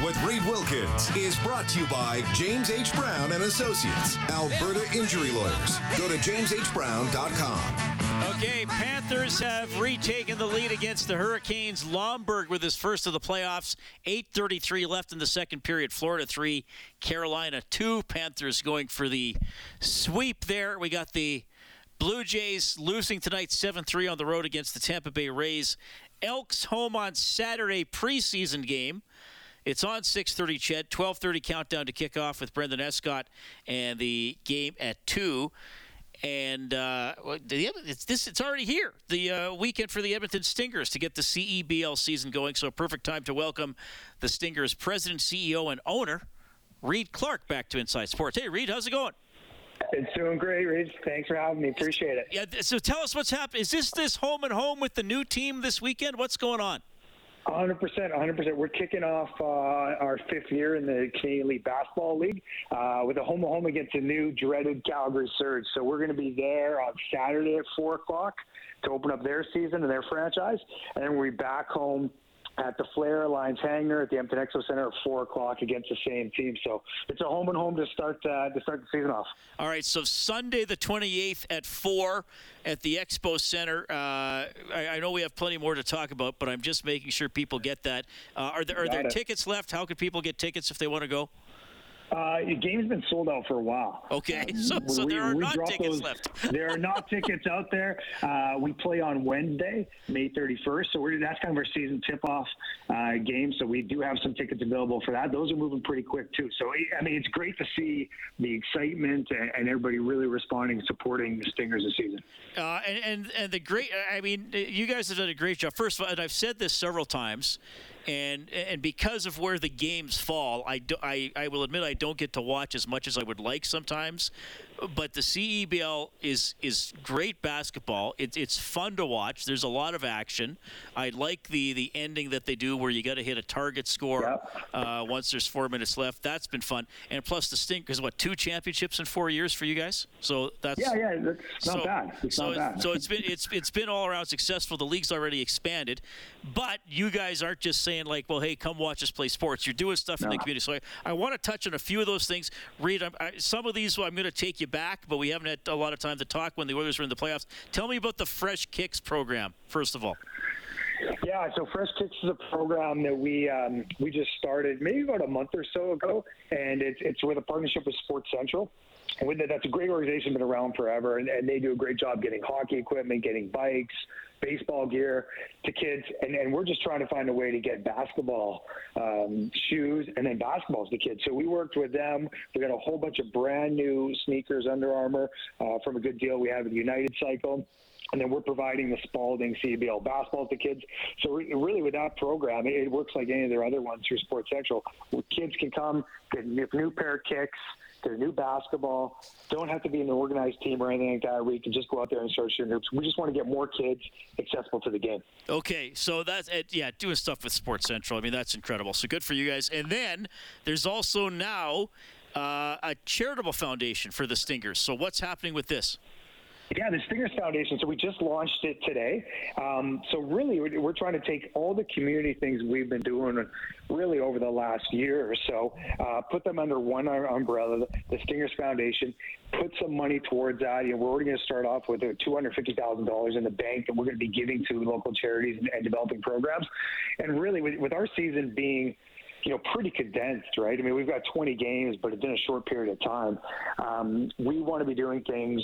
With Reed Wilkins is brought to you by James H. Brown and Associates, Alberta Injury Lawyers. Go to jameshbrown.com. Okay, Panthers have retaken the lead against the Hurricanes. Lomberg with his first of the playoffs. 8:33 left in the second period. Florida three, Carolina two. Panthers going for the sweep there. We got the Blue Jays losing tonight 7-3 on the road against the Tampa Bay Rays. Elks home on Saturday preseason game. It's on 6:30. Ched 12:30 countdown to kick off with Brendan Escott, and the game at two. And uh, it's this it's already here. The uh, weekend for the Edmonton Stingers to get the CEBL season going. So a perfect time to welcome the Stingers president, CEO, and owner, Reed Clarke, back to Inside Sports. Hey, Reed, how's it going? It's doing great, Reed. Thanks for having me. Appreciate it. Yeah. So tell us what's happening. Is this this home and home with the new team this weekend? What's going on? 100%, 100%. We're kicking off uh, our fifth year in the Canadian League Basketball League uh, with a home home against the new dreaded Calgary Surge. So we're going to be there on Saturday at 4 o'clock to open up their season and their franchise. And then we'll be back home at the Flair Airlines Hangar at the Edmonton Expo Center at four o'clock against the same team. So it's a home and home to start uh, to start the season off. All right. So Sunday the 28th at four at the Expo Center. Uh, I, I, know we have plenty more to talk about, but I'm just making sure people get that. Uh, are there are there tickets left? How can people get tickets if they want to go? Uh, the game's been sold out for a while. Okay, so, so we, there are not tickets those, left. there are not tickets out there. Uh, we play on Wednesday, May 31st, so that's kind of our season tip-off uh, game. So we do have some tickets available for that. Those are moving pretty quick too. So I mean, it's great to see the excitement and, and everybody really responding, supporting the Stingers this season. Uh, and, and and the great, I mean, you guys have done a great job. First of all, and I've said this several times and and because of where the games fall, I, do, I, I will admit I don't get to watch as much as I would like sometimes but the CEBL is is great basketball. It's it's fun to watch. There's a lot of action. I like the the ending that they do where you got to hit a target score yep. uh, once there's four minutes left. That's been fun. And plus the Stingers what two championships in four years for you guys. So that's yeah yeah that's not so, bad. It's so not bad. so it's been it's it's been all around successful. The league's already expanded, but you guys aren't just saying like, well, hey, come watch us play sports. You're doing stuff no. in the community. So I, I want to touch on a few of those things. Reed, I, some of these I'm going to take you back, but we haven't had a lot of time to talk when the Oilers were in the playoffs. Tell me about the Fresh Kicks program, first of all. Yeah, so Fresh Kicks is a program that we um, we just started maybe about a month or so ago, and it's it's with a partnership with Sports Central. And with that, that's a great organization, been around forever, and, and they do a great job getting hockey equipment, getting bikes, baseball gear to kids, and, and we're just trying to find a way to get basketball um, shoes and then basketballs to kids. So we worked with them. We got a whole bunch of brand new sneakers, Under Armour, uh, from a good deal we have with United Cycle and then we're providing the Spalding CBL basketball to kids. So really, with that program, it works like any of their other ones through Sports Central. Where kids can come get a new pair of kicks, a new basketball. Don't have to be an organized team or anything like that. We can just go out there and start shooting hoops. We just want to get more kids accessible to the game. Okay, so that's it. Yeah, doing stuff with Sports Central. I mean, that's incredible. So good for you guys. And then there's also now uh, a charitable foundation for the Stingers. So what's happening with this? Yeah, the Stingers Foundation. So we just launched it today. Um, so really, we're trying to take all the community things we've been doing really over the last year or so, uh, put them under one umbrella, the Stingers Foundation, put some money towards that. You know, we're already going to start off with $250,000 in the bank that we're going to be giving to local charities and, and developing programs. And really, with, with our season being – you know, pretty condensed, right? I mean, we've got 20 games, but it's in a short period of time. Um, we want to be doing things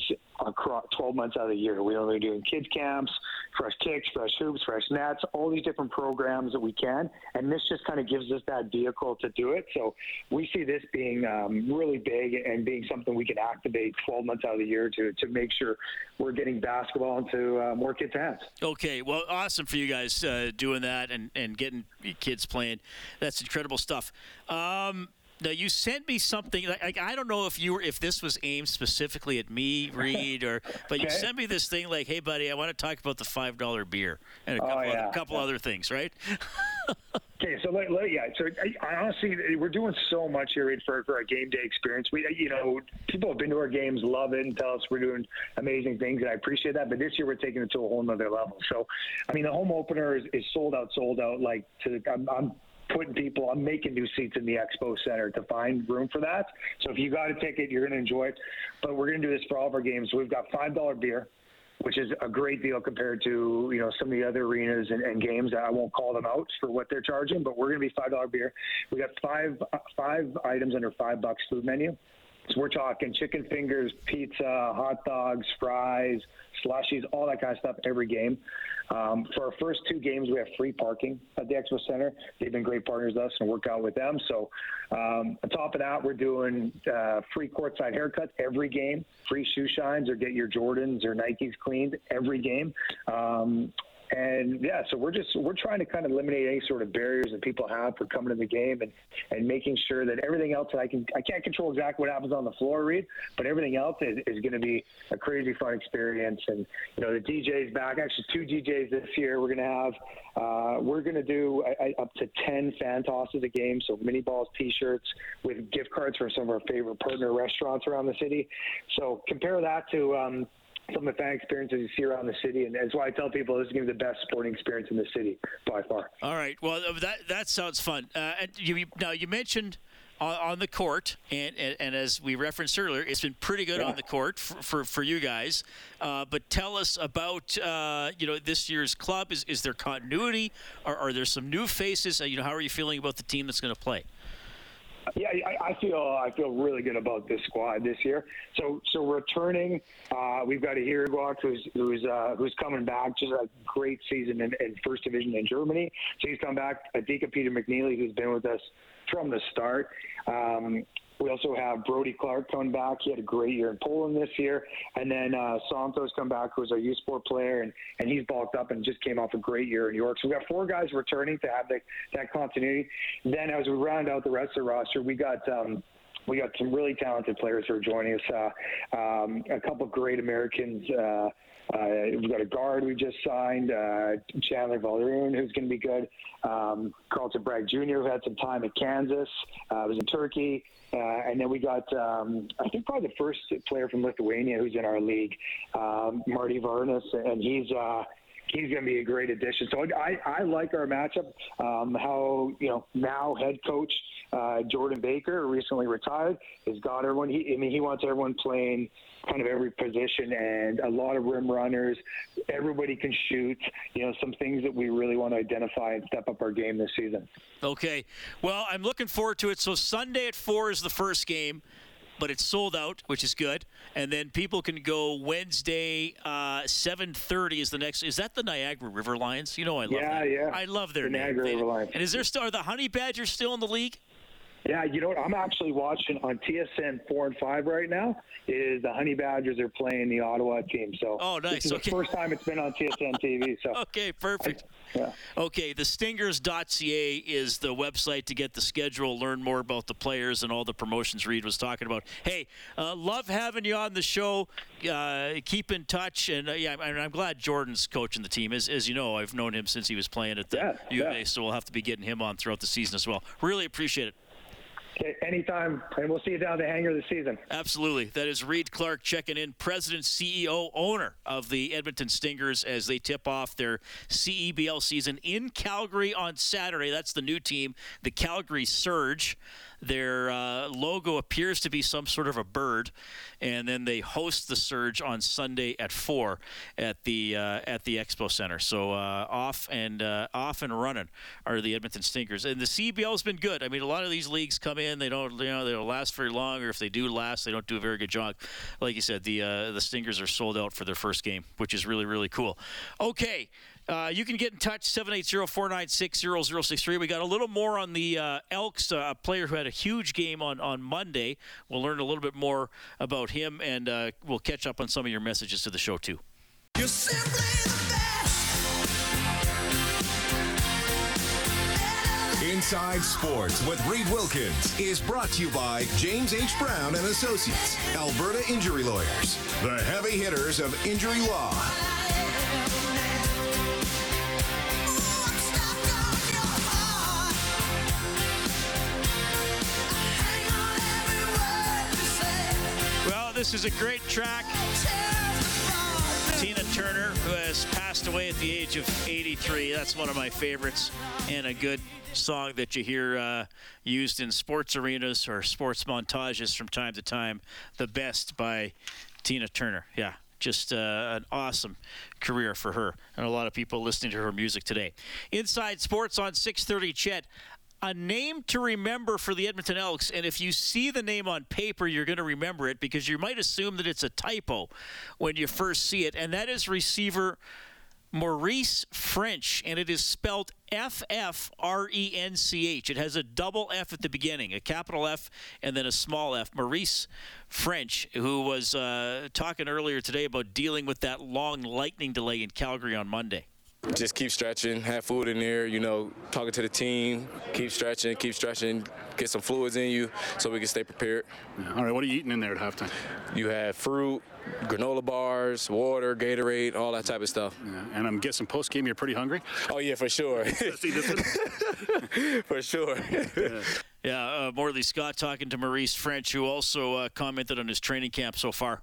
across 12 months out of the year. We are doing kids camps, fresh kicks, fresh hoops, fresh nets, all these different programs that we can. And this just kind of gives us that vehicle to do it. So we see this being um, really big and being something we can activate 12 months out of the year to, to make sure we're getting basketball into uh, more kids' hands. Okay. Well, awesome for you guys uh, doing that and, and getting kids playing. That's incredible stuff. Um, now you sent me something. Like, I don't know if you were, if this was aimed specifically at me, Reed, or but you sent me this thing like, "Hey, buddy, I want to talk about the five dollar beer and a oh, couple, oh, yeah. other, couple yeah. other things, right?" okay, so let, let, yeah, so I, I, honestly, we're doing so much here Reed, for for our game day experience. We, you know, people have been to our games, love it, and tell us we're doing amazing things, and I appreciate that. But this year, we're taking it to a whole nother level. So, I mean, the home opener is, is sold out, sold out. Like to, I'm, I'm putting people, I'm making new seats in the Expo Center to find room for that. So if you got a ticket, you're going to enjoy it. But we're going to do this for all of our games. We've got $5 beer which is a great deal compared to you know some of the other arenas and, and games. I won't call them out for what they're charging, but we're going to be five dollar beer. We got five five items under five bucks food menu. So we're talking chicken fingers, pizza, hot dogs, fries, slushies, all that kind of stuff every game. Um, for our first two games, we have free parking at the Expo Center. They've been great partners with us and work out with them. So um, on top of that, we're doing uh, free courtside haircuts every game, free shoe shines or get your Jordans or Nikes cleaned every game. Um, and yeah, so we're just we're trying to kind of eliminate any sort of barriers that people have for coming to the game and and making sure that everything else that I can I can't control exactly what happens on the floor, Reed, but everything else is, is going to be a crazy fun experience. And you know the DJs back, actually two DJs this year. We're going to have uh, we're going to do I, I, up to ten fan tosses a game, so mini balls, T-shirts with gift cards from some of our favorite partner restaurants around the city. So compare that to um, some of the fan experiences you see around the city, and that's why I tell people this is going to be the best sporting experience in the city by far. All right, well that that sounds fun. Uh, and you, now you mentioned on, on the court, and, and, and, as we referenced earlier, it's been pretty good yeah. on the court for, for, for you guys. Uh, but tell us about uh, you know this year's club. Is is there continuity? Are, are there some new faces? Uh, you know, how are you feeling about the team that's going to play? Yeah, I, I, feel I feel really good about this squad this year. So so returning, uh, we've got a Hiriguak who's who's uh, who's coming back. Just a great season in, in, first division in Germany. So he's come back. Adika Peter McNeilly, who's been with us from the start. Um, we also have Brody Clarke coming back. He had a great year in Poland this year. And then uh, Santos come back, who's a U Sport player, and, and he's bulked up and just came off a great year in New York. So we got four guys returning to have the, that continuity. Then as we round out the rest of the roster, we got um, we got some really talented players who are joining us. Uh, um, a couple of great Americans. Uh, uh, we've got a guard we just signed, uh, Chandler Vaudrin, who's going to be good. Um, Carlton Bragg Jr., who had some time at Kansas, uh, was in Turkey. And then we got, um, I think, probably the first player from Lithuania who's in our league, um, Marty Varnas, and he's he's going to be a great addition. So I, I like our matchup. Um, how you know now head coach uh, Jordan Baker, recently retired, has got everyone. He, I mean, he wants everyone playing kind of every position and a lot of rim runners. Everybody can shoot. You know, some things that we really want to identify and step up our game this season. Okay. Well, I'm looking forward to it. So Sunday at four is the first game but it's sold out, which is good. And then people can go Wednesday, uh, 7:30 is the next. Is that the Niagara River Lions? You know, I love yeah, that. Yeah, I love their the name. Niagara River Lions. And is there still are the Honey Badgers still in the league? Yeah, you know what? I'm actually watching on TSN four and five right now. Is the Honey Badgers are playing the Ottawa team? So oh, nice. This is okay. the first time it's been on TSN TV. So okay, perfect. I, yeah. Okay, the Stingers.ca is the website to get the schedule, learn more about the players and all the promotions Reed was talking about. Hey, uh, love having you on the show. Uh, keep in touch, and uh, yeah, I'm, I'm, glad Jordan's coaching the team. As, as you know, I've known him since he was playing at the yeah, U of yeah. A, so we'll have to be getting him on throughout the season as well. Really appreciate it. Anytime, and we'll see you down at the hangar this season. Absolutely. That is Reed Clarke checking in, president, CEO, owner of the Edmonton Stingers as they tip off their CEBL season in Calgary on Saturday. That's the new team, the Calgary Surge. Their uh, logo appears to be some sort of a bird, and then they host the Surge on Sunday at four at the uh, at the Expo Center. So uh, off and uh, off and running are the Edmonton Stingers, and the CBL has been good. I mean, a lot of these leagues come in, they don't you know they don't last very long, or if they do last, they don't do a very good job. Like you said, the uh, the Stingers are sold out for their first game, which is really really cool. Okay. Uh, you can get in touch 780-496-0063. We got a little more on the uh, Elks, uh, a player who had a huge game on, on Monday. We'll learn a little bit more about him, and uh, we'll catch up on some of your messages to the show too. Inside Sports with Reed Wilkins is brought to you by James H. Brown and Associates, Alberta Injury Lawyers, the heavy hitters of injury law. This is a great track. Tina Turner, who has passed away at the age of 83. That's one of my favorites and a good song that you hear uh, used in sports arenas or sports montages from time to time. The Best by Tina Turner. Yeah, just uh, an awesome career for her and a lot of people listening to her music today. Inside Sports on 630 CHED a name to remember for the Edmonton Elks, and if you see the name on paper, you're going to remember it because you might assume that it's a typo when you first see it, and that is receiver Maurice French, and it is spelled F F R E N C H. It has a double F at the beginning, a capital F, and then a small f. Maurice French, who was uh, talking earlier today about dealing with that long lightning delay in Calgary on Monday just keep stretching, have food in there, you know, talking to the team, keep stretching, keep stretching, get some fluids in you so we can stay prepared. Yeah. All right, what are you eating in there at halftime? You have fruit, granola bars, water, Gatorade, all that type of stuff. Yeah. And I'm guessing post game you're pretty hungry? Oh, yeah, for sure. for sure. yeah. Yeah, uh, Morley Scott talking to Maurice French, who also uh, commented on his training camp so far.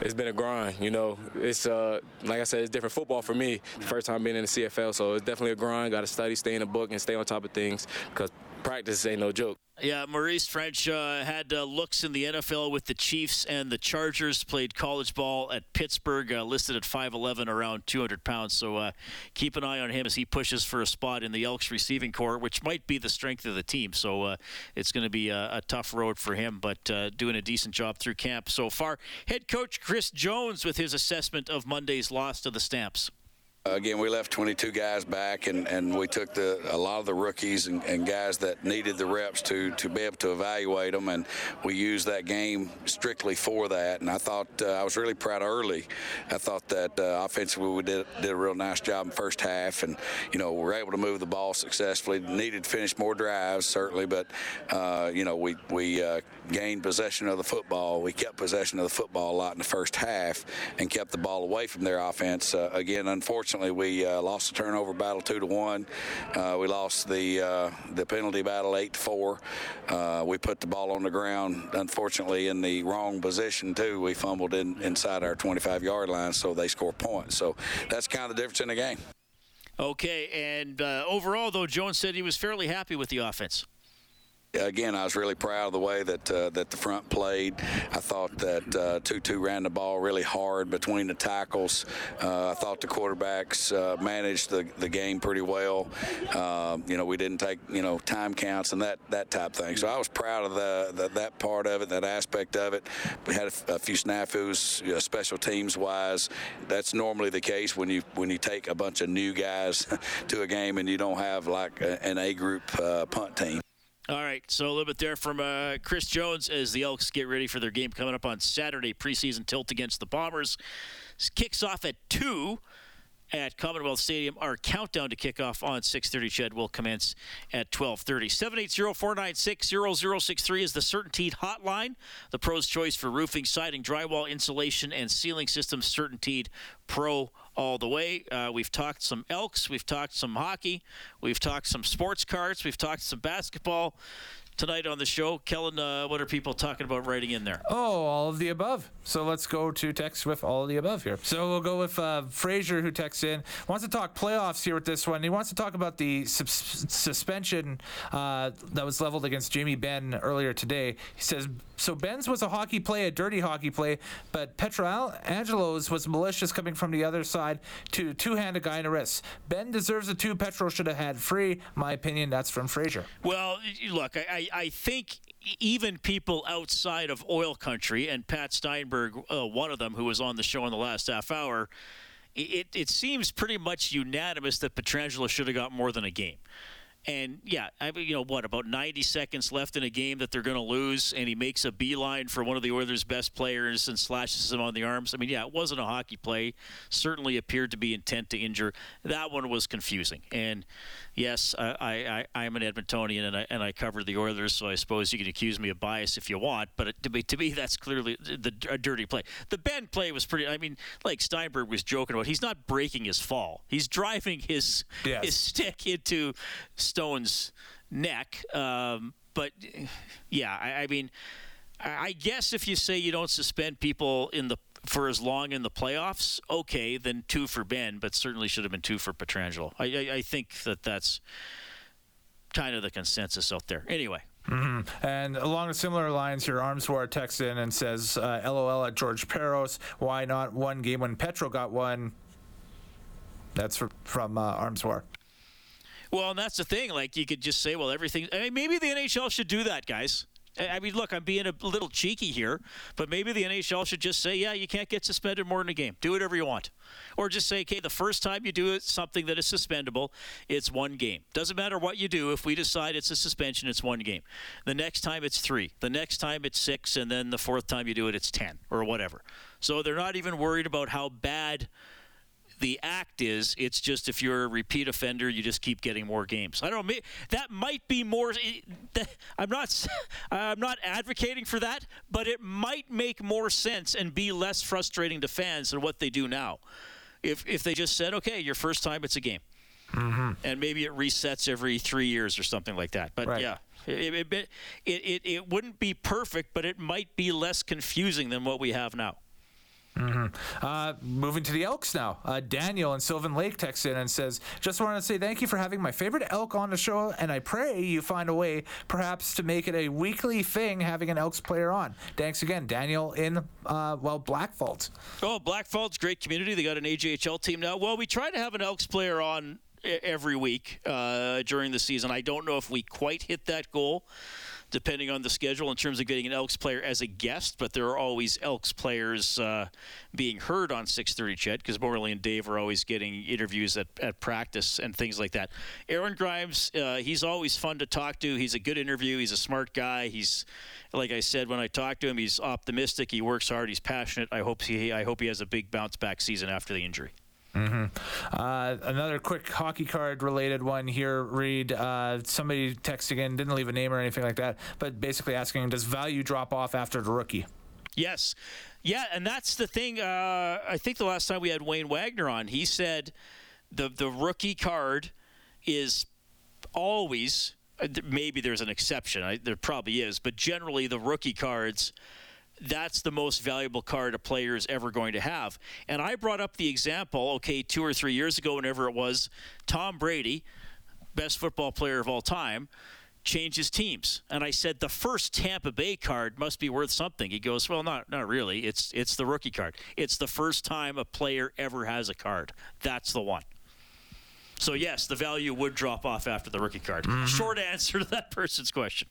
It's been a grind, you know. It's uh, like I said, it's different football for me. First time being in the CFL, so it's definitely a grind. Got to study, stay in the book, and stay on top of things because practice ain't no joke. Yeah, Maurice French uh, had uh, looks in the NFL with the Chiefs and the Chargers. Played college ball at Pittsburgh, uh, listed at 5'11", around 200 pounds. So uh, keep an eye on him as he pushes for a spot in the Elks receiving corps, which might be the strength of the team. So uh, it's going to be a, a, tough road for him, but uh, doing a decent job through camp so far. Head coach Chris Jones with his assessment of Monday's loss to the Stamps. Again, we left 22 guys back, and, and we took the a lot of the rookies and, and, guys that needed the reps to to be able to evaluate them, and we used that game strictly for that. And I thought uh, I was really proud early. I thought that uh, offensively we did did a real nice job in first half, and you know we were able to move the ball successfully. Needed to finish more drives certainly, but uh, you know we we uh, gained possession of the football. We kept possession of the football a lot in the first half, and kept the ball away from their offense. Uh, again, unfortunately Unfortunately, we uh, lost the turnover battle two to one. Uh, we lost the uh, the penalty battle eight to four. Uh, we put the ball on the ground, unfortunately, in the wrong position too. We fumbled in, inside our 25 yard line, so they score points. So that's kind of the difference in the game. Okay, and uh, overall, though, Jones said he was fairly happy with the offense again, I was really proud of the way that uh, that the front played. I thought that uh, Tutu ran the ball really hard between the tackles. Uh, I thought the quarterbacks uh, managed the, the game pretty well. Uh, you know, we didn't take you know time counts and that that type thing. So I was proud of the, the that part of it, that aspect of it. We had a, a few snafus, you know, special teams wise. That's normally the case when you when you take a bunch of new guys to a game and you don't have like a, an A group uh, punt team. All right, so a little bit there from uh, Chris Jones as the Elks get ready for their game coming up on Saturday, preseason tilt against the Bombers. This kicks off at 2 at Commonwealth Stadium. Our countdown to kickoff on 6:30 CHED will commence at 12:30. 780-496-0063 is the Certainteed hotline. The pro's choice for roofing, siding, drywall, insulation, and ceiling systems. Certainteed Pro all the way. Uh, we've talked some Elks, we've talked some hockey, we've talked some sports cards, we've talked some basketball tonight on the show. Kellen, uh, what are people talking about writing in there? Oh, all of the above. So let's go to text with all of the above here. So we'll go with uh, Frazier, who texts in, wants to talk playoffs here with this one. He wants to talk about the suspension uh, that was leveled against Jamie Benn earlier today. He says, so Benn's was a hockey play, a dirty hockey play, but Pietrangelo's was malicious coming from the other side to two-hand a guy in a wrist. Benn deserves a two. Petro should have had free. My opinion, that's from Frazier. Well, look, I, I think even people outside of oil country, and Pat Steinberg, uh, one of them who was on the show in the last half hour, it, it seems pretty much unanimous that Pietrangelo should have got more than a game. And yeah, I mean, you know what? About 90 seconds left in a game that they're going to lose, and he makes a beeline for one of the Oilers' best players and slashes him on the arms. I mean, yeah, it wasn't a hockey play. Certainly appeared to be intent to injure. That one was confusing, and yes, I, I, I am an Edmontonian and I, and I cover the Oilers, so I suppose you can accuse me of bias if you want. But it, to, me, to me, that's clearly the, a dirty play. The Benn play was pretty. I mean, like Steinberg was joking about, he's not breaking his fall. He's driving his yes. his stick into Stone's neck. Um, but yeah, I, I mean. I guess if you say you don't suspend people in the for as long in the playoffs, okay, then two for Benn, but certainly should have been two for Pietrangelo. I, I, I think that that's kind of the consensus out there. Anyway. Mm-hmm. And along similar lines, your arms war texts in and says, uh, "LOL at George Parros. Why not one game when Petro got one?" That's for, from uh, Arms War. Well, and that's the thing. Like you could just say, "Well, everything." I mean, maybe the NHL should do that, guys. I mean, look, I'm being a little cheeky here, but maybe the NHL should just say, yeah, you can't get suspended more than a game. Do whatever you want. Or just say, okay, the first time you do it, something that is suspendable, it's one game. Doesn't matter what you do. If we decide it's a suspension, it's one game. The next time it's three. The next time it's six. And then the fourth time you do it, it's 10 or whatever. So they're not even worried about how bad the act is. It's just if you're a repeat offender, you just keep getting more games. I don't know. That might be more. I'm not. I'm not advocating for that, but it might make more sense and be less frustrating to fans than what they do now. If if they just said, okay, your first time, it's a game. Mm-hmm. And maybe it resets every three years or something like that. But right. yeah, it, it, it, it, it wouldn't be perfect, but it might be less confusing than what we have now. Mm-hmm. Uh, moving to the Elks now. Uh, Daniel in Sylvan Lake texts in and says, Just wanted to say thank you for having my favorite elk on the show, and I pray you find a way perhaps to make it a weekly thing having an Elks player on. Thanks again, Daniel in, uh, well, Blackfalds. Oh, Blackfalds, great community. They got an AJHL team now. Well, we try to have an Elks player on every week uh, during the season. I don't know if we quite hit that goal depending on the schedule in terms of getting an Elks player as a guest, but there are always Elks players uh, being heard on 630 CHED because Morley and Dave are always getting interviews at, at practice and things like that. Aaron Grymes, uh, he's always fun to talk to. He's a good interview. He's a smart guy. He's, like I said, when I talk to him, he's optimistic. He works hard. He's passionate. I hope he, I hope he has a big bounce back season after the injury. Mm-hmm. Uh, another quick hockey card related one here. Read uh, somebody texting in, didn't leave a name or anything like that, but basically asking, does value drop off after the rookie? Yes. Yeah, and that's the thing. Uh, I think the last time we had Wayne Wagner on, he said the the rookie card is always uh, maybe there's an exception. I, there probably is, but generally the rookie cards that's the most valuable card a player is ever going to have. And I brought up the example, okay, two or three years ago, whenever it was, Tom Brady, best football player of all time, changes teams. And I said the first Tampa Bay card must be worth something. He goes, "Well, not not really. It's it's the rookie card. It's the first time a player ever has a card. That's the one." So yes, the value would drop off after the rookie card. Mm-hmm. Short answer to that person's question.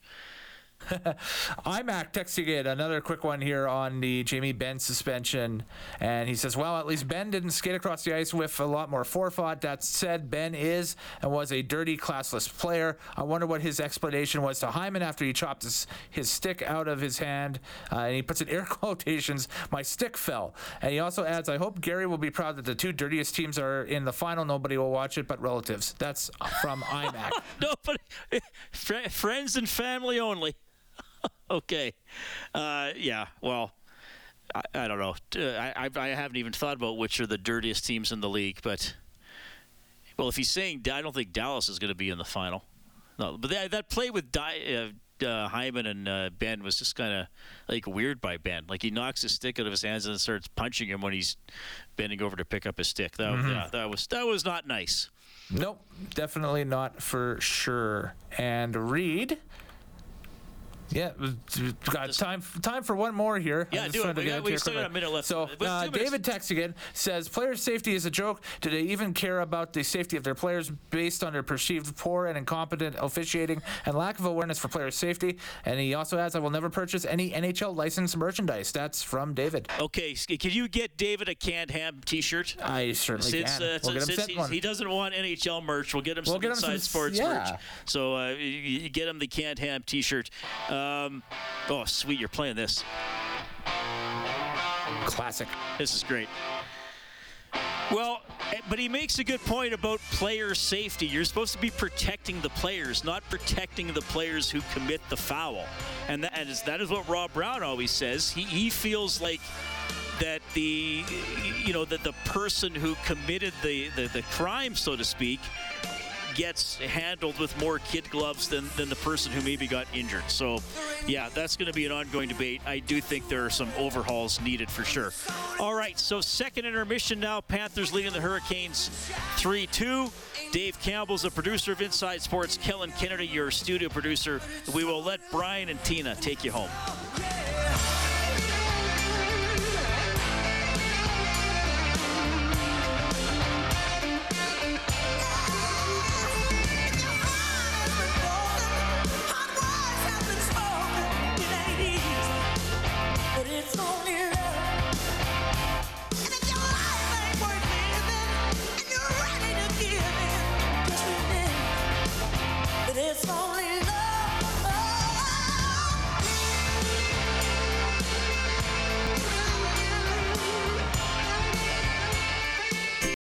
IMAC texting in another quick one here on the Jamie Benn suspension. And he says, well, at least Benn didn't skate across the ice with a lot more forethought. That said, Benn is and was a dirty, classless player. I wonder what his explanation was to Hyman after he chopped his, his stick out of his hand. Uh, and he puts in air quotations, my stick fell. And he also adds, I hope Gary will be proud that the two dirtiest teams are in the final. Nobody will watch it but relatives. That's from IMAC. Nobody, friends and family only. Okay. Uh, yeah. Well, I, I don't know. Uh, I, I, I haven't even thought about which are the dirtiest teams in the league, but well, if he's saying I don't think Dallas is going to be in the final. No, but that, that play with Di, uh, uh, Hyman and uh, Benn was just kind of like weird by Benn. Like he knocks his stick out of his hands and starts punching him when he's bending over to pick up his stick. That, mm-hmm. yeah, that was that was not nice. Nope, definitely not for sure. And Reed yeah, got time time for one more here. Yeah, do it. We, got, we still got a minute left. So uh, David texts again says player safety is a joke. Do they even care about the safety of their players based on their perceived poor and incompetent officiating and lack of awareness for player safety? And he also adds, "I will never purchase any NHL licensed merchandise." That's from David. Okay, can you get David a canned ham T-shirt? I certainly since, can. Uh, we'll since he, he, doesn't want NHL merch, we'll get him we'll some get Inside him some, Sports yeah. merch. So uh, you get him the canned ham T-shirt. Um, oh, sweet, you're playing this. Classic. This is great. Well, eh, but he makes a good point about player safety. You're supposed to be protecting the players, not protecting the players who commit the foul. And that is, that is what Rob Brown always says. He, he feels like that the you know that the person who committed the, the, the crime, so to speak, gets handled with more kid gloves than, than the person who maybe got injured. So, yeah, that's going to be an ongoing debate. I do think there are some overhauls needed for sure. All right, so second intermission now. Panthers leading the Hurricanes 3 2. Dave Campbell's the producer of Inside Sports. Kellen Kennedy, your studio producer. We will let Brian and Tina take you home.